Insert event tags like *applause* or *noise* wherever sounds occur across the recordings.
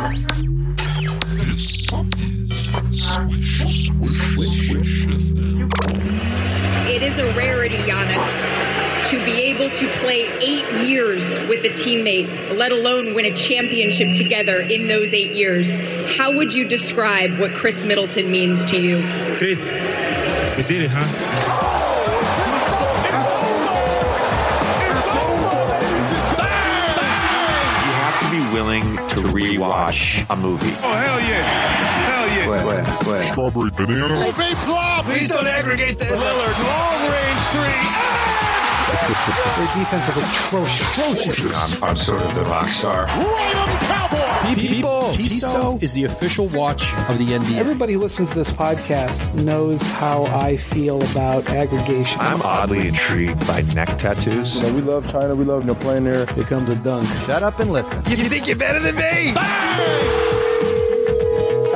This is Swish, Swish, Swish FM. It is a rarity, Giannis, to be able to play eight years with a teammate, let alone win a championship together in those eight years. How would you describe what Khris Middleton means to you? Chris, we did it, huh? Rewatch a movie. Oh, hell yeah. Hell yeah. Where, where, where? Strawberry banana. Please don't aggregate this. Lillard, long range three. Ah! Their defense is atrocious. I'm, I'm sort of the rock star. Right on the cowboy. People, Tissot is the official watch of the NBA. Everybody who listens to this podcast knows how I feel about aggregation. I'm oddly intrigued by neck tattoos. You know, we love China. We love no know, playing there. Here comes a dunk. Shut up and listen. You think you're better than me?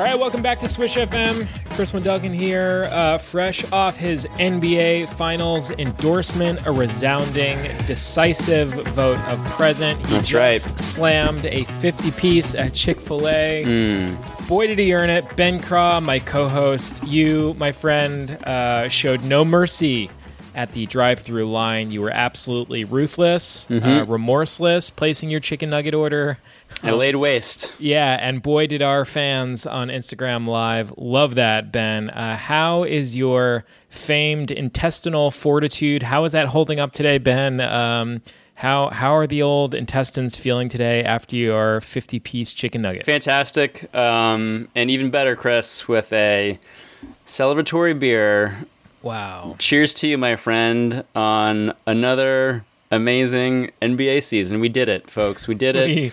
All right, welcome back to Swish FM. Chris Wendelkin here, uh, fresh off his NBA Finals endorsement, a resounding, decisive vote of present. He That's just right. Slammed a 50 piece at Chick fil A. Hmm. Boy, did he earn it. Ben Craw, my co host, you, my friend, uh, showed no mercy at the drive through line. You were absolutely ruthless, Mm-hmm. uh, remorseless, placing your chicken nugget order. I laid waste. Yeah, and boy, did our fans on Instagram Live love that, Ben. Uh, how is your famed intestinal fortitude? How is that holding up today, Ben? Um, how how are the old intestines feeling today after your 50 piece chicken nugget? Fantastic. Um, and even better, Chris, with a celebratory beer. Wow. Cheers to you, my friend, on another amazing NBA season. We did it, folks. We did it.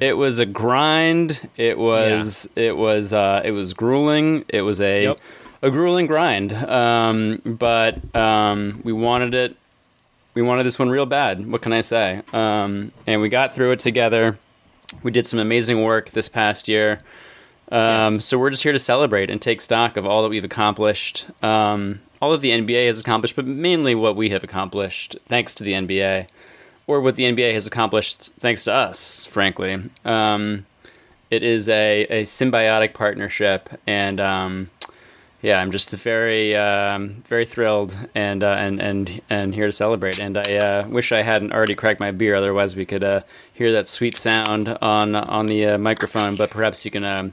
it was a grind. It was it was uh, it was grueling. It was a Yep. a grueling grind. Um, but um, we wanted it. We wanted this one real bad. What can I say? Um, and we got through it together. We did some amazing work this past year. Um, Yes. So we're just here to celebrate and take stock of all that we've accomplished, um, all that the NBA has accomplished, but mainly what we have accomplished thanks to the NBA, or what the NBA has accomplished thanks to us. Frankly, um, it is a, a symbiotic partnership, and um, yeah, I'm just very um, very thrilled and uh, and and and here to celebrate. And I uh, wish I hadn't already cracked my beer, otherwise we could uh, hear that sweet sound on on the uh, microphone. But perhaps you can. Um,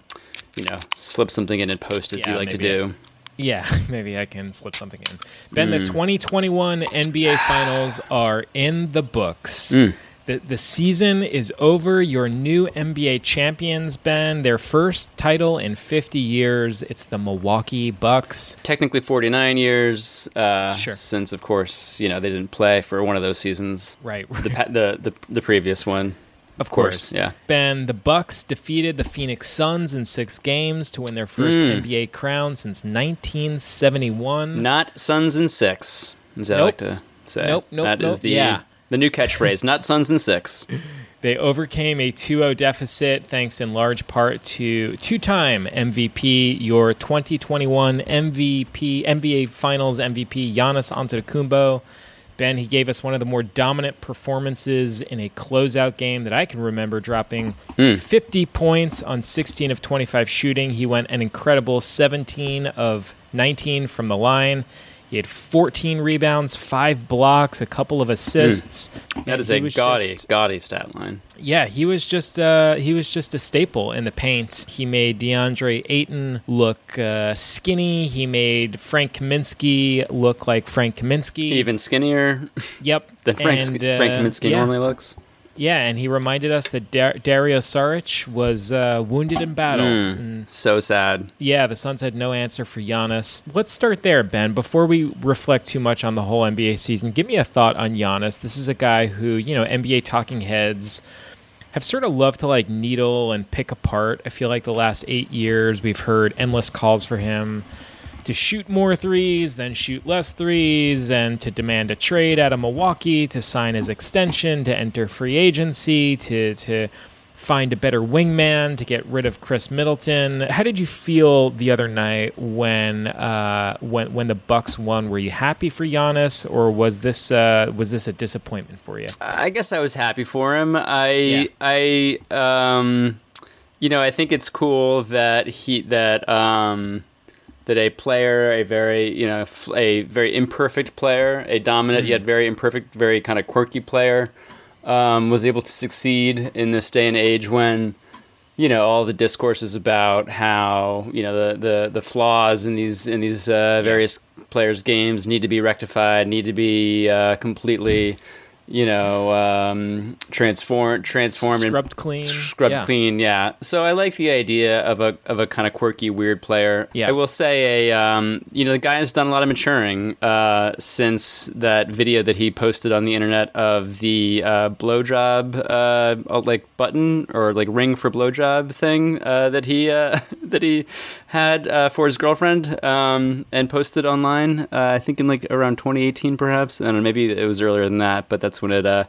you know, slip something in and post as Yeah, you like to do. Yeah, *laughs* maybe I can slip something in. Ben, Hmm. the 2021 NBA Finals are in the books. Hmm. The, the season is over. Your new NBA champions, Ben. Their first title in 50 years. It's the Milwaukee Bucks. Technically, 49 years uh, Sure. since, of course, you know they didn't play for one of those seasons. Right. The the the, the previous one. Of course, yeah. Ben, the Bucks defeated the Phoenix Suns in six games to win their first Hmm. NBA crown since 1971. Not Suns and Six, as I like to say. Nope, nope, That is nope. the Yeah. the new catchphrase. Not Suns and Six. *laughs* They overcame a 2-0 deficit thanks in large part to two-time MVP, your 2021 MVP, NBA Finals MVP Giannis Antetokounmpo. Ben, he gave us one of the more dominant performances in a closeout game that I can remember, dropping hmm. 50 points on 16 of 25 shooting. He went an incredible 17 of 19 from the line. He had 14 rebounds, five blocks, a couple of assists. That And is a gaudy, just- gaudy stat line. yeah, he was just uh, he was just a staple in the paint. He made DeAndre Ayton look uh, skinny. He made Frank Kaminsky look like Frank Kaminsky. Even skinnier yep. *laughs* than Frank, And, Frank uh, Kaminsky yeah. normally looks. Yeah, and he reminded us that Dar- Dario Saric was uh, wounded in battle. Hmm. And So sad. yeah, the Suns had no answer for Giannis. Let's start there, Ben. Before we reflect too much on the whole NBA season, give me a thought on Giannis. This is a guy who, you know, NBA talking heads have sort of loved to like needle and pick apart. I feel like the last eight years we've heard endless calls for him to shoot more threes, then shoot less threes, and to demand a trade out of Milwaukee, to sign his extension, to enter free agency, to to find a better wingman, to get rid of Khris Middleton. How did you feel the other night when uh, when when the Bucks won? Were you happy for Giannis, or was this uh, was this a disappointment for you? I guess I was happy for him. I Yeah. I um you know, I think it's cool that he that um, that a player, a very you know, a very imperfect player, a dominant yet very imperfect, very kind of quirky player, um, was able to succeed in this day and age when you know all the discourse is about how you know the the, the flaws in these in these uh, various players' games need to be rectified, need to be uh, completely you know um, transform, transformed Scrubbed and clean. scrubbed Yeah. clean yeah so i like the idea of a of a kind of quirky weird player Yeah. i will say a um, you know the guy has done a lot of maturing uh, since that video that he posted on the internet of the uh, blowjob uh, like button or like ring for blowjob thing uh, that he uh, *laughs* that he had uh, for his girlfriend um, and posted online uh, i think in like around 2018 perhaps i don't know maybe it was earlier than that but that's when it uh,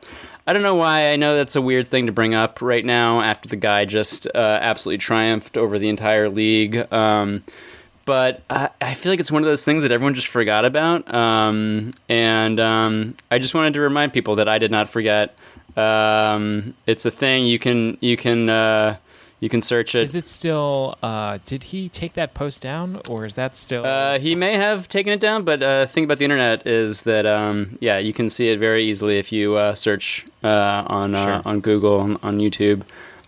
I don't know why. I know that's a weird thing to bring up right now after the guy just uh, absolutely triumphed over the entire league. Um, but I, I feel like it's one of those things that everyone just forgot about. Um, and um, I just wanted to remind people that I did not forget. Um, it's a thing you can you can uh, you can search it. Is it still? Uh, did he take that post down, or is that still? Uh, he may have taken it down, but uh, the thing about the internet is that um, yeah, you can see it very easily if you uh, search uh, on uh, Sure. on Google on, on YouTube.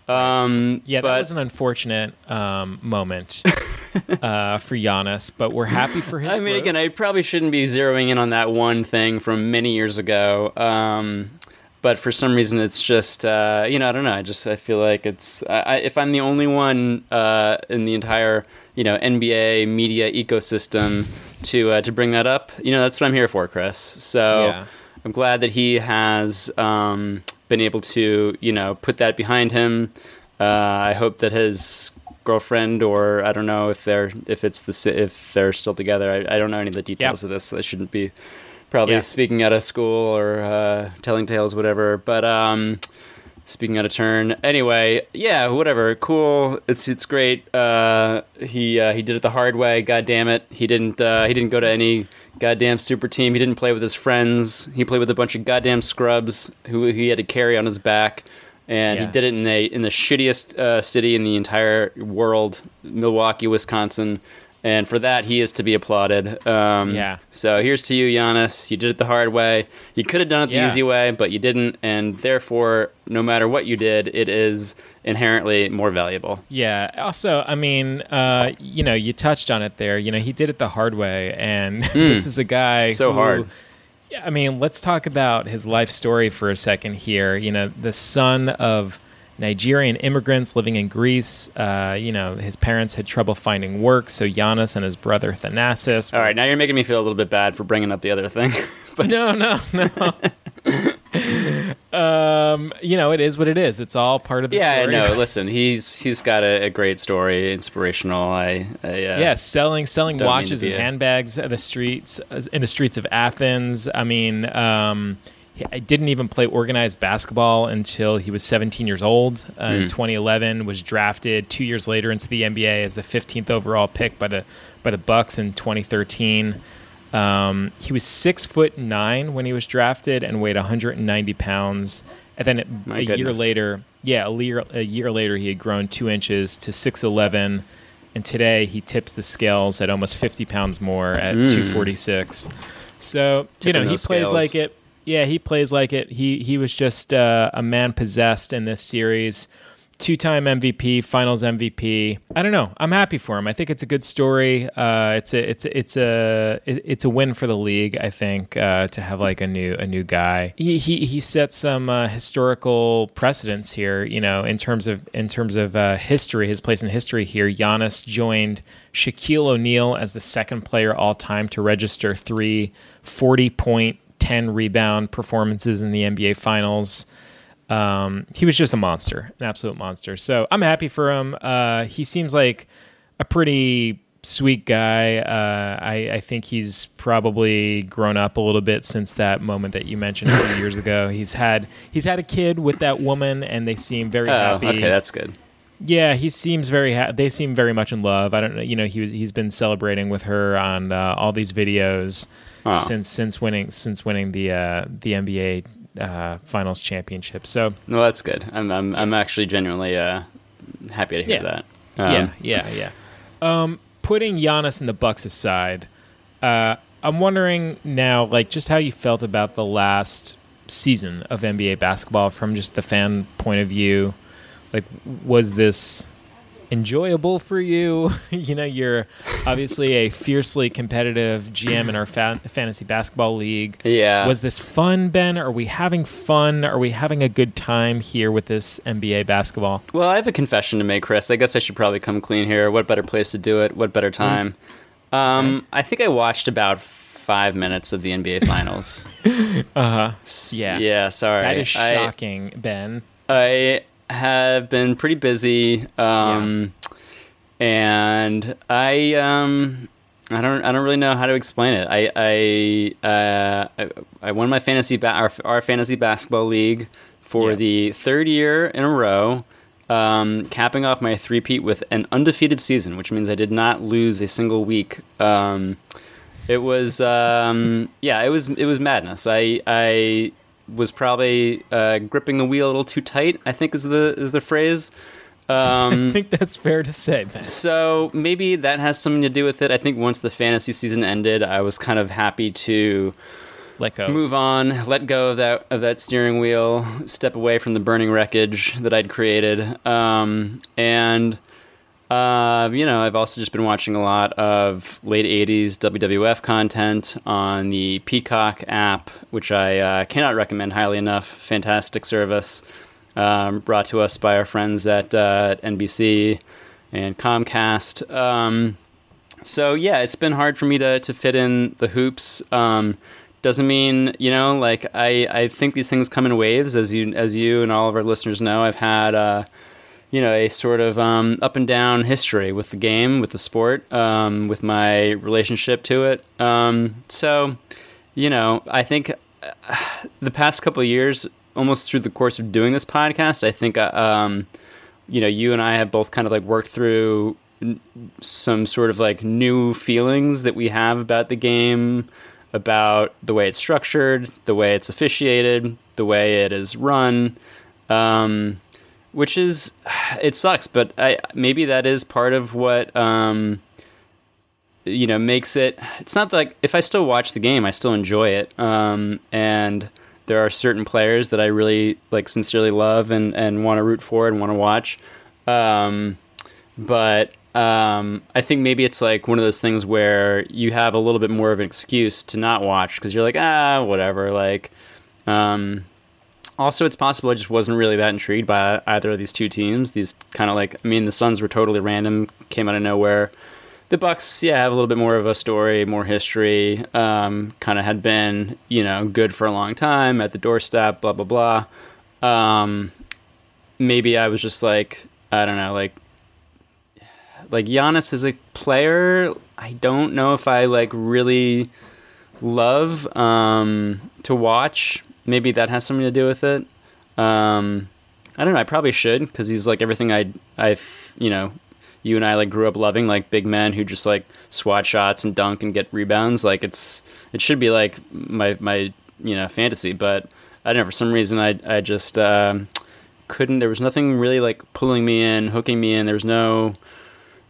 Um, yeah, that but was an unfortunate um, moment *laughs* uh, for Giannis, but we're happy for his. I mean, growth. again, I probably shouldn't be zeroing in on that one thing from many years ago. Um, but for some reason, it's just uh, you know I don't know. I just I feel like it's I, if I'm the only one uh, in the entire you know NBA media ecosystem *laughs* to uh, to bring that up, you know that's what I'm here for, Chris. So Yeah. I'm glad that he has um, been able to you know put that behind him. Uh, I hope that his girlfriend or I don't know if they're if it's the if they're still together. I, I don't know any of the details of this. I shouldn't be probably Yeah. speaking out of school or uh, telling tales, whatever. But um, speaking out of turn. Anyway, yeah, whatever. Cool. It's it's great. Uh, he uh, he did it the hard way. God damn it. He didn't uh, he didn't go to any goddamn super team. He didn't play with his friends. He played with a bunch of goddamn scrubs who he had to carry on his back. And Yeah. he did it in a in the shittiest uh, city in the entire world, Milwaukee, Wisconsin. And for that, he is to be applauded. Um, Yeah. So here's to you, Giannis. You did it the hard way. You could have done it the Yeah. easy way, but you didn't. And therefore, no matter what you did, it is inherently more valuable. Yeah. Also, I mean, uh, you know, you touched on it there. You know, he did it the hard way, and *laughs* this is a guy. So who- hard. Yeah, I mean, let's talk about his life story for a second here. You know, the son of Nigerian immigrants living in Greece. Uh, you know, his parents had trouble finding work, so Giannis and his brother Thanasis. All right, now you're making me feel a little bit bad for bringing up the other thing. *laughs* but No, no, no. *laughs* um, you know, it is what it is. It's all part of the yeah, story. Yeah, no. *laughs* Listen, he's he's got a, a great story, inspirational. I, I uh, yeah, selling selling watches and handbags at the streets in the streets of Athens. I mean, um, I didn't even play organized basketball until he was 17 years old. Uh, Hmm. In 2011, was drafted two years later into the NBA as the 15th overall pick by the by the Bucks in 2013. Um, he was six foot nine when he was drafted and weighed 190 pounds. And then it- a year later, yeah, a year, a year later, he had grown two inches to 6'11. And today he tips the scales at almost 50 pounds more at 246. So, you know, he plays scales. like it. Yeah, he plays like it. He he was just uh, a man possessed in this series. Two-time MVP, Finals MVP. I don't know. I'm happy for him. I think it's a good story. Uh, it's a it's a, it's a it's a win for the league. I think uh, to have like a new a new guy. He he, he set some uh, historical precedents here. You know, in terms of in terms of uh, history, his place in history here. Giannis joined Shaquille O'Neal as the second player all time to register three 40 point 10 rebound performances in the NBA Finals. Um, he was just a monster, an absolute monster. So I'm happy for him. Uh, he seems like a pretty sweet guy. Uh, I, I think he's probably grown up a little bit since that moment that you mentioned a few *laughs* years ago. He's had he's had a kid with that woman, and they seem very Oh, happy. okay, that's good. Yeah, he seems very. Ha- they seem very much in love. I don't know. You know, he was he's been celebrating with her on uh, all these videos Wow. since since winning since winning the uh, the NBA uh, Finals championship. So No, that's good. I'm I'm I'm actually genuinely uh, happy to hear Yeah. that. yeah, Um, yeah, yeah. Um, putting Giannis and the Bucks aside, uh, I'm wondering now, like, just how you felt about the last season of NBA basketball from just the fan point of view. Like, was this enjoyable for you? *laughs* you know, you're obviously a fiercely competitive GM in our fa- fantasy basketball league. Yeah. Was this fun, Ben? Are we having fun? Are we having a good time here with this NBA basketball? Well, I have a confession to make, Chris. I guess I should probably come clean here. What better place to do it? What better time? Um, I think I watched about five minutes of the NBA *laughs* Finals. Uh huh. Yeah. Yeah, sorry. That is I- shocking, Ben. I have been pretty busy, um, and I um, I don't I don't really know how to explain it. I I uh, I, I won my fantasy ba- our, our fantasy basketball league for Yeah. the third year in a row. Um, capping off my three-peat with an undefeated season, which means I did not lose a single week. Um, it was um, yeah, it was it was madness. I I was probably uh, gripping the wheel a little too tight. I think is the is the phrase. Um, *laughs* I think that's fair to say, so maybe that has something to do with it. I think once the fantasy season ended, I was kind of happy to Let go. move on, let go of that of that steering wheel, step away from the burning wreckage that I'd created, um, and uh, you know, I've also just been watching a lot of late '80s WWF content on the Peacock app, which I uh, cannot recommend highly enough. Fantastic service, um, brought to us by our friends at uh, NBC and Comcast. Um, so yeah, it's been hard for me to to fit in the hoops. Um, doesn't mean you know, like I I think these things come in waves, as you as you and all of our listeners know. I've had uh, you know a sort of um, up and down history with the game, with the sport, um, with my relationship to it. Um, so you know, I think uh, the past couple years, almost through the course of doing this podcast, I think uh, um, you know you and I have both kind of like worked through some sort of like new feelings that we have about the game, about the way it's structured, the way it's officiated, the way it is run. Um, which is, it sucks, but I maybe that is part of what um, you know makes it. It's not like if I still watch the game, I still enjoy it, um, and there are certain players that I really like sincerely love and and want to root for and want to watch. Um, but um, I think maybe it's like one of those things where you have a little bit more of an excuse to not watch because you're like, ah, whatever. Like, um, also, it's possible I just wasn't really that intrigued by either of these two teams. These kind of like, I mean, the Suns were totally random, came out of nowhere. The Bucks, yeah, have a little bit more of a story, more history. Um, kind of had been, you know, good for a long time at the doorstep. Blah blah blah. Um, maybe I was just like, I don't know, like like Giannis as a player, I don't know if I like really love um, to watch. Maybe that has something to do with it. Um, I don't know. I probably should because he's like everything I I you know you and I like grew up loving like big men who just like swat shots and dunk and get rebounds. Like it's it should be like my my you know fantasy, but I don't know for some reason I I just um, couldn't. There was nothing really like pulling me in, hooking me in. There was no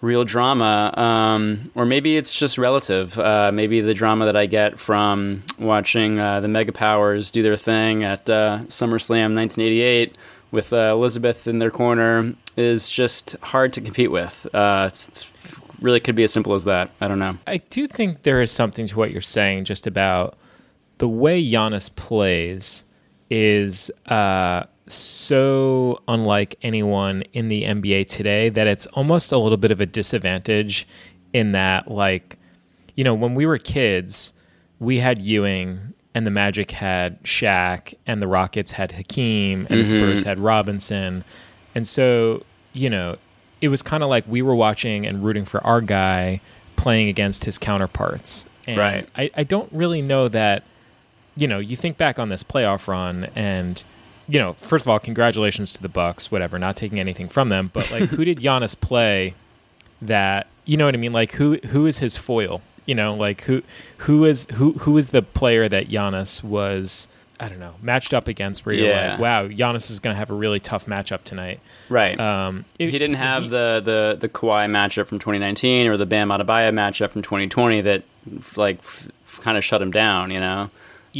real drama, um, or maybe it's just relative. Uh, maybe the drama that I get from watching uh, the Mega Powers do their thing at uh, SummerSlam 1988 with uh, Elizabeth in their corner is just hard to compete with. Uh, it's, it's really could be as simple as that. I don't know. I do think there is something to what you're saying just about the way Giannis plays is uh, so unlike anyone in the NBA today that it's almost a little bit of a disadvantage in that, like, you know, when we were kids, we had Ewing and the Magic had Shaq and the Rockets had Hakeem and the mm-hmm. Spurs had Robinson. And so, you know, it was kind of like we were watching and rooting for our guy playing against his counterparts. And Right. I, I don't really know that, you know, you think back on this playoff run and, you know, first of all, congratulations to the Bucks, whatever, not taking anything from them, but like who did *laughs* Giannis play that, you know what I mean? Like who who is his foil? You know, like who who is who who is the player that Giannis was I don't know matched up against where you're Yeah. like, wow, Giannis is going to have a really tough matchup tonight. Right. Um, he didn't have he- the, the, the Kawhi matchup from 2019 or the Bam Adebayo matchup from 2020 that like f- kind of shut him down. You know.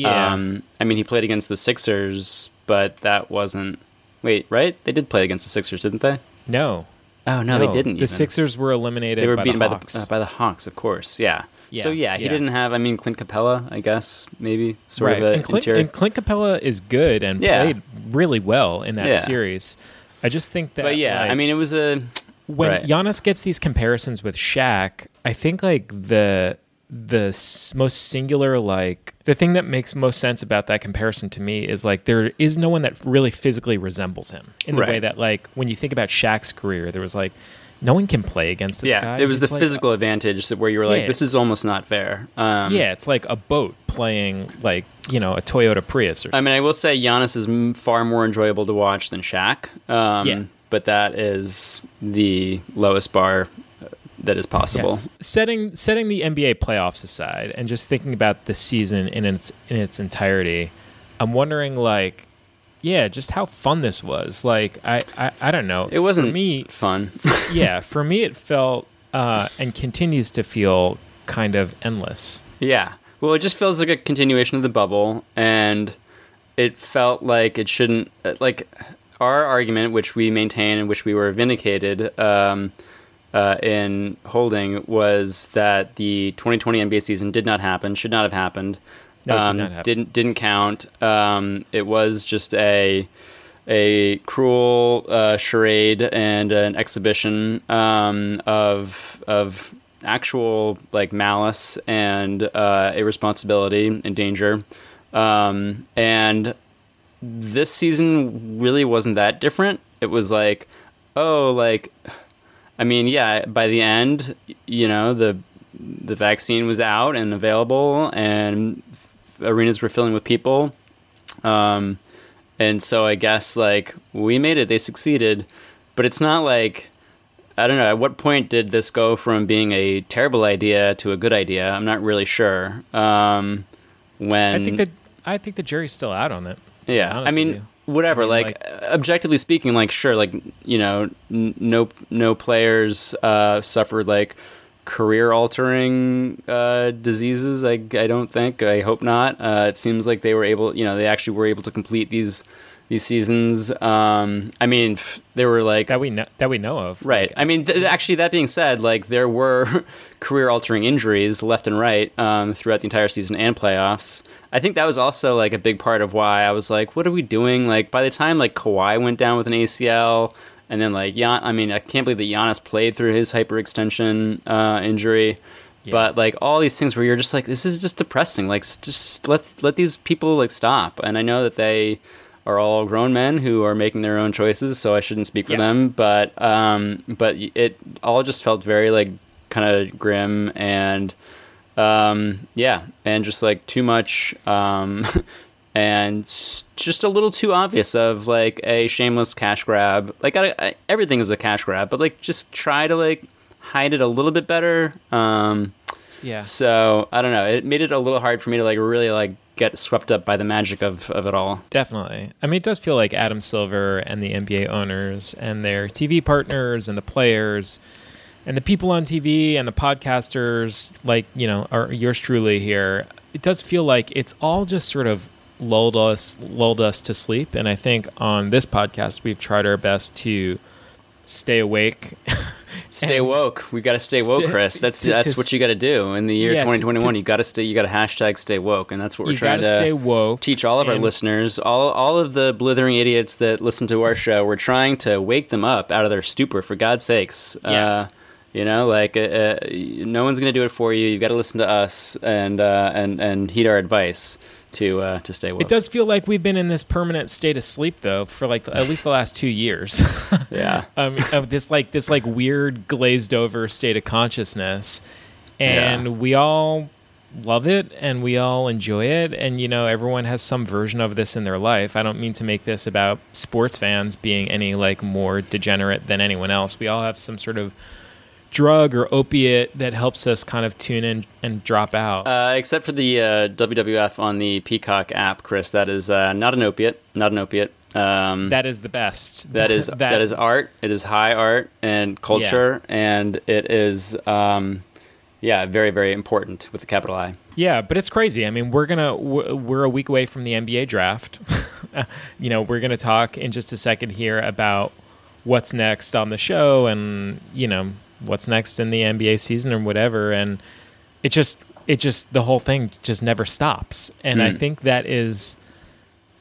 Yeah. Um, I mean, he played against the Sixers, but that wasn't. Wait, right? They did play against the Sixers, didn't they? no. Oh no, they didn't. The even. Sixers were eliminated. They were by beaten the by the uh, by the Hawks, of course. Yeah. Yeah, So yeah, he yeah. didn't have. I mean, Clint Capela, I guess maybe sort right. of a and, Clint, interior. and Clint Capela is good and Yeah. played really well in that series. I just think that. but yeah, I mean, it was a when right. Giannis gets these comparisons with Shaq, I think like the the most singular like the thing that makes most sense about that comparison to me is like there is no one that really physically resembles him in the way that like when you think about Shaq's career, there was like no one can play against this yeah, guy. it was the like- physical advantage that where you were like, Yeah. this is almost not fair. Um, yeah, it's like a boat playing like you know a Toyota Prius or I mean, I will say Giannis is m- far more enjoyable to watch than Shaq. Um, Yeah. But that is the lowest bar uh, that is possible. Yes. Setting setting the NBA playoffs aside and just thinking about the season in its in its entirety, I'm wondering like, yeah, just how fun this was. Like I I, I don't know. It wasn't for me. fun. *laughs* yeah, for me it felt uh, and continues to feel kind of endless. Yeah. Well, it just feels like a continuation of the bubble, and it felt like it shouldn't. Like our argument, which we maintain and which we were vindicated um, uh, in holding, was that the 2020 NBA season did not happen, should not have happened. No, did um, not. Didn't didn't count. Um, it was just a a cruel uh, charade and an exhibition um, of of actual like malice and uh, irresponsibility and danger. Um, and this season really wasn't that different. It was like, oh, like, I mean, yeah. By the end, you know, the the vaccine was out and available, and f- arenas were filling with people. Um, and so I guess like we made it, they succeeded, but it's not like I don't know. At what point did this go from being a terrible idea to a good idea? I'm not really sure. Um, when I think that I think the jury's still out on it. yeah, I mean. Whatever. I mean, like, like- objectively speaking, like sure, like you know, n- no no players uh, suffered like career altering uh, diseases. I I don't think. I hope not. Uh, it seems like they were able. You know, they actually were able to complete these these seasons. Um, I mean, f- they were like that we know that we know of. Right. I mean, th- actually, that being said, like there were *laughs* career-altering injuries left and right um, throughout the entire season and playoffs. I think that was also like a big part of why I was like, "What are we doing?" Like by the time like Kawhi went down with an ACL, and then like Gian- I mean, I can't believe that Giannis played through his hyperextension uh, injury. But like all these things where you're just like, this is just depressing. Like, just let let these people like stop. And I know that they are all grown men who are making their own choices, so I shouldn't speak for Yeah. them. But um, but it all just felt very like kind of grim and um, yeah, and just like too much um, *laughs* and just a little too obvious of like a shameless cash grab. Like I, I, everything is a cash grab, but like just try to like hide it a little bit better. Um, Yeah. So I don't know. It made it a little hard for me to like really like get swept up by the magic of, of it all. Definitely. I mean, it does feel like Adam Silver and the NBA owners and their TV partners and the players and the people on TV and the podcasters, like, you know, are yours truly here. It does feel like it's all just sort of lulled us lulled us to sleep. And I think on this podcast we've tried our best to stay awake. *laughs* Stay And- woke. We got to stay woke, Stay- Chris. That's to- that's to what you got to do in the year Yeah, 2021. to- you got to stay. You got to hashtag stay woke, and that's what we're trying to stay woke teach all of our listeners, all all of the blithering idiots that listen to our show. We're trying to wake them up out of their stupor. For God's sakes, Yeah. uh, you know, like uh, uh, no one's gonna do it for you. You've got to listen to us and uh, and and heed our advice to uh, to stay woke. It does feel like we've been in this permanent state of sleep though for like at least the last 2 years. *laughs* Yeah. um, of this like this like weird glazed over state of consciousness, and Yeah. we all love it and we all enjoy it and you know everyone has some version of this in their life i don't mean to make this about sports fans being any like more degenerate than anyone else we all have some sort of drug or opiate that helps us kind of tune in and drop out? Uh, except for the uh, WWF on the Peacock app, Chris. That is uh, not an opiate. Not an opiate. Um, that is the best. *laughs* that is that is art. It is high art and culture, and it is um, yeah, very very important with the capital I. Yeah, but it's crazy. I mean, we're gonna we're a week away from the NBA draft. *laughs* you know, we're gonna talk in just a second here about what's next on the show, and you know what's next in the NBA season or whatever. And it just it just the whole thing just never stops. And I Mm. think that is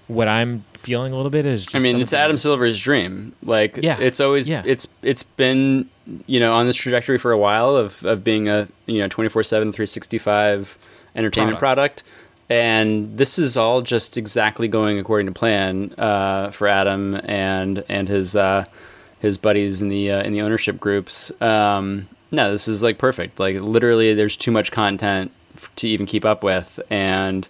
what I'm feeling a little bit. Is just I mean, it's Adam Silver's dream. Like, Yeah. it's always Yeah. it's it's been you know on this trajectory for a while of of being a you know 24/7 365 entertainment Product. product. And this is all just exactly going according to plan uh, for Adam and and his uh, his buddies in the uh, in the ownership groups. Um, no, this is like perfect. Like literally, there's too much content f- to even keep up with, and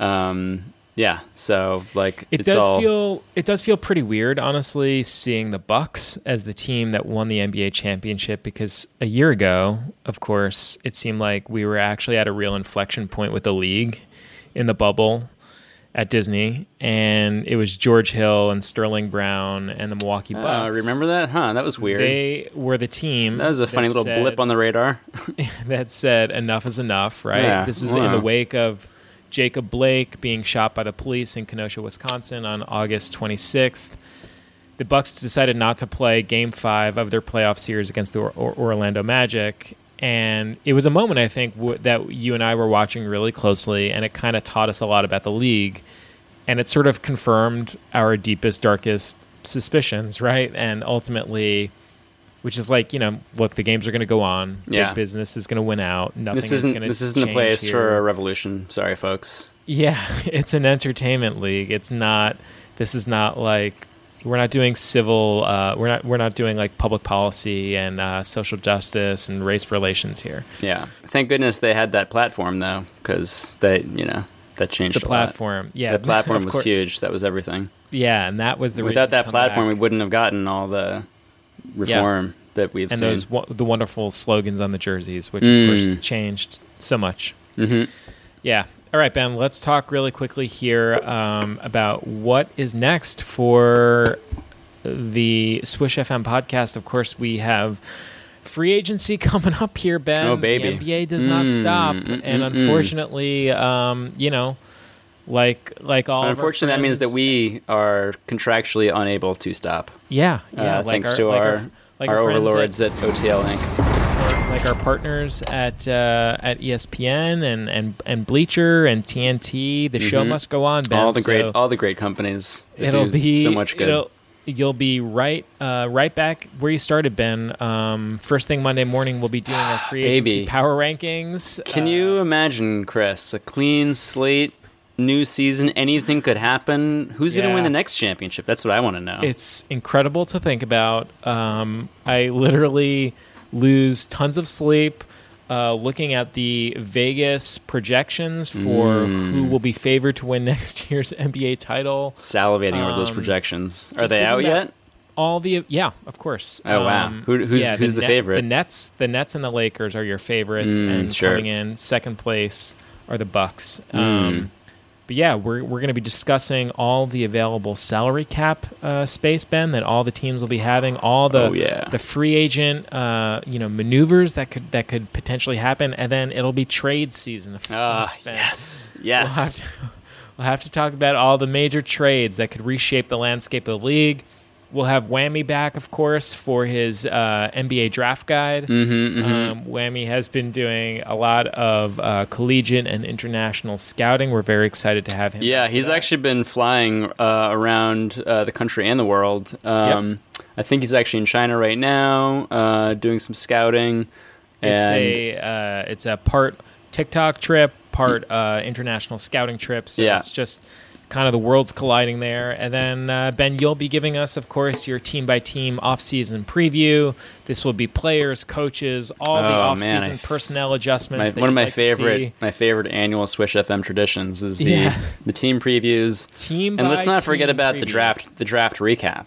um, yeah. So like It it's does all, feel it does feel pretty weird, honestly, seeing the Bucks as the team that won the NBA championship. Because a year ago, of course, it seemed like we were actually at a real inflection point with the league in the bubble at Disney, and it was George Hill and Sterling Brown and the Milwaukee Uh, Bucks. remember that? Huh? That was weird. They were the team. that was a funny little said- blip on the radar. *laughs* *laughs* that said enough is enough, right? Yeah, This was in the wake of Jacob Blake being shot by the police in Kenosha, Wisconsin on August 26th. The Bucks decided not to play game 5 of their playoff series against the or- or- Orlando Magic and it was a moment I think w- that you and I were watching really closely and it kind of taught us a lot about the league and it sort of confirmed our deepest darkest suspicions, right? And ultimately which is like you know, look, the games are going to go on. Yeah. Big business is going to win out. Nothing this is isn't going to this isn't the place here. for a revolution. Sorry, folks. Yeah, *laughs* it's an entertainment league. It's not. This is not like we're not doing civil. Uh, we're not. We're not doing like public policy and uh, social justice and race relations here. Yeah. Thank goodness they had that platform though, because they you know that changed The a lot. platform, yeah, the platform *laughs* was huge. That was everything. Yeah, and that was the Without that platform, back. we wouldn't have gotten all the reform that we've and seen. those the wonderful slogans on the jerseys, which Mm. of course changed so much. Mhm. Yeah. All right, Ben. Let's talk really quickly here um, about what is next for the Swish FM podcast. Of course, we have free agency *laughs* coming up here, Ben. Oh, baby. The NBA does not Mm, stop, mm, and mm, unfortunately, um, you know, like like all. of our Unfortunately, that means that we are contractually unable to stop. Yeah, yeah. uh, like thanks our, to like our like our friends overlords at, OTL Inc. our partners at uh, at ESPN and, and and Bleacher and TNT. The show Mhm. must go on. Ben. all the great So all the great companies. it'll be so much good. You'll be right uh, right back where you started, Ben. Um, first thing Monday morning, we'll be doing our free agency power rankings. Can Uh, you imagine, Chris? A clean slate, new season. Anything could happen. Who's going to win the next championship? That's what I want to know. It's incredible to think about. Um, I literally lose tons of sleep uh, looking at the Vegas projections for Mm. who will be favored to win *laughs* next year's NBA title. Salivating over those Um, projections. Are they out yet? All the yeah, of course. Um, Oh, wow. Who- who's- who's the Net- favorite? The Nets, the Nets and the Lakers are your favorites, Mm, and sure. coming in second place are the Bucks. Mm. But yeah, we're we're going to be discussing all the available salary cap uh, space, Ben, that all the teams will be having, all the Oh, yeah. the free agent uh, you know maneuvers that could that could potentially happen, and then it'll be trade season. Ah, Ben. yes, We'll yes. have, to, *laughs* we'll have to talk about all the major trades that could reshape the landscape of the league. We'll have Whammy back, of course, for his uh, NBA draft guide. Mhm, mhm. Um, Whammy has been doing a lot of uh, collegiate and international scouting. We're very excited to have him. Yeah, he's that. actually been flying uh, around uh, the country and the world. Um, I think he's actually in China right now, uh, doing some scouting. It's a uh, it's a part TikTok trip, part uh, international scouting trip. So Yeah. it's just kind of the worlds colliding there. And then uh, Ben, you'll be giving us, of course, your team by team off season preview. This will be players, coaches, all the Oh, off man, season I- personnel my, adjustments. that one of my like favorite my favorite annual Swish FM traditions is the Yeah. the team previews. Team and let's not forget about the draft the draft recap.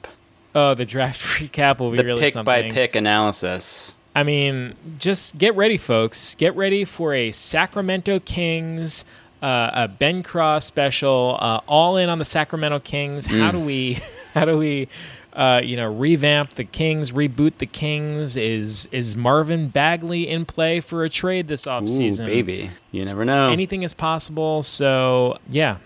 Oh, the draft *laughs* recap will be The really pick something. by pick analysis. I mean, just get ready, folks. Get ready for a Sacramento Kings, uh, a Ben Cross special, uh, all in on the Sacramento Kings. How do we, *laughs* how do we, uh, you know, revamp the Kings, reboot the Kings? Is is Marvin Bagley in play for a trade this Ooh, offseason? baby. You never know. anything is possible. So yeah.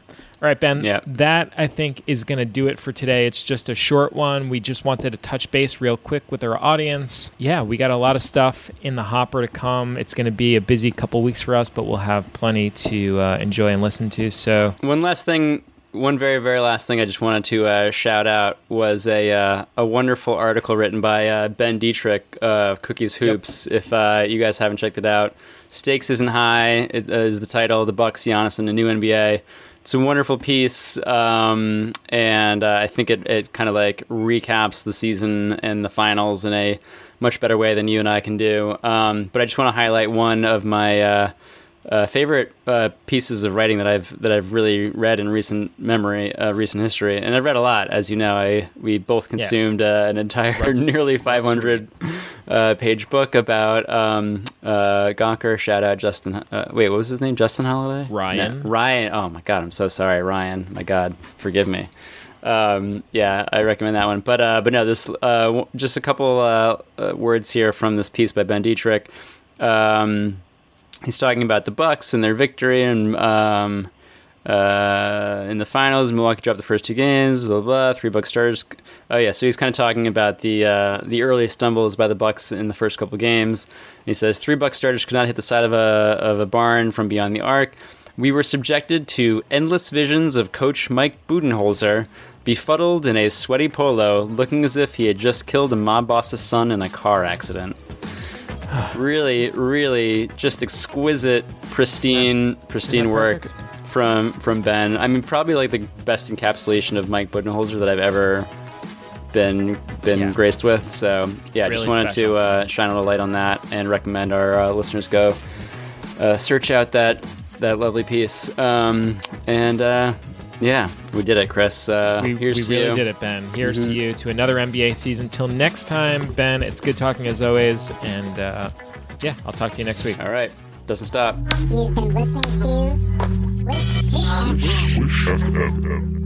All right, Ben. Yeah. That I think is going to do it for today. It's just a short one. We just wanted to touch base real quick with our audience. Yeah, we got a lot of stuff in the hopper to come. It's going to be a busy couple weeks for us, but we'll have plenty to uh, enjoy and listen to. So One last thing, one very very last thing I just wanted to uh, shout out was a uh, a wonderful article written by uh, Ben Detrick of Cookies Hoops. If uh, you guys haven't checked it out, stakes isn't high it is the title. The Bucks, Giannis, and the new NBA. It's a wonderful piece, um, and uh, I think it, it kind of like recaps the season and the finals in a much better way than you and I can do. Um, but I just want to highlight one of my uh, uh, favorite uh, pieces of writing that I've that I've really read in recent memory, uh, recent history, and I've read a lot. As you know, I we both consumed uh, an entire *laughs* nearly 500 uh, page book about um, uh, Gawker. Shout out Justin. Uh, wait, what was his name? Justin Holiday. Ryan. No, Ryan. Oh my God, I'm so sorry, Ryan. My God, forgive me. Um, yeah, I recommend that one. But uh, but no, this uh, w- just a couple uh, uh, words here from this piece by Ben Detrick. Um, he's talking about the Bucks and their victory and um, uh, in the finals. Milwaukee dropped the first two games. Blah blah. Three Bucks starters. Oh yeah, so he's kind of talking about the uh, the early stumbles by the Bucks in the first couple games. He says three Bucks starters could not hit the side of a of a barn from beyond the arc. We were subjected to endless visions of Coach Mike Budenholzer, befuddled in a sweaty polo, looking as if he had just killed a mob boss's son in a car accident really, really just exquisite, pristine, pristine work perfect? from from Ben. I mean, probably like the best encapsulation of Mike Budenholzer that I've ever been been Yeah. graced with. So yeah, I just wanted special. to uh, shine a little light on that and recommend our uh, listeners go uh, search out that that lovely piece. Um, and uh, yeah, we did it, Chris. Uh, we, here's we to really you. Mm-hmm. did it, Ben. Here's to you to another NBA season. Till next time, Ben. It's good talking as always, and uh, yeah, I'll talk to you next week. All right, doesn't stop. You've been listening to Swish. Swish FM.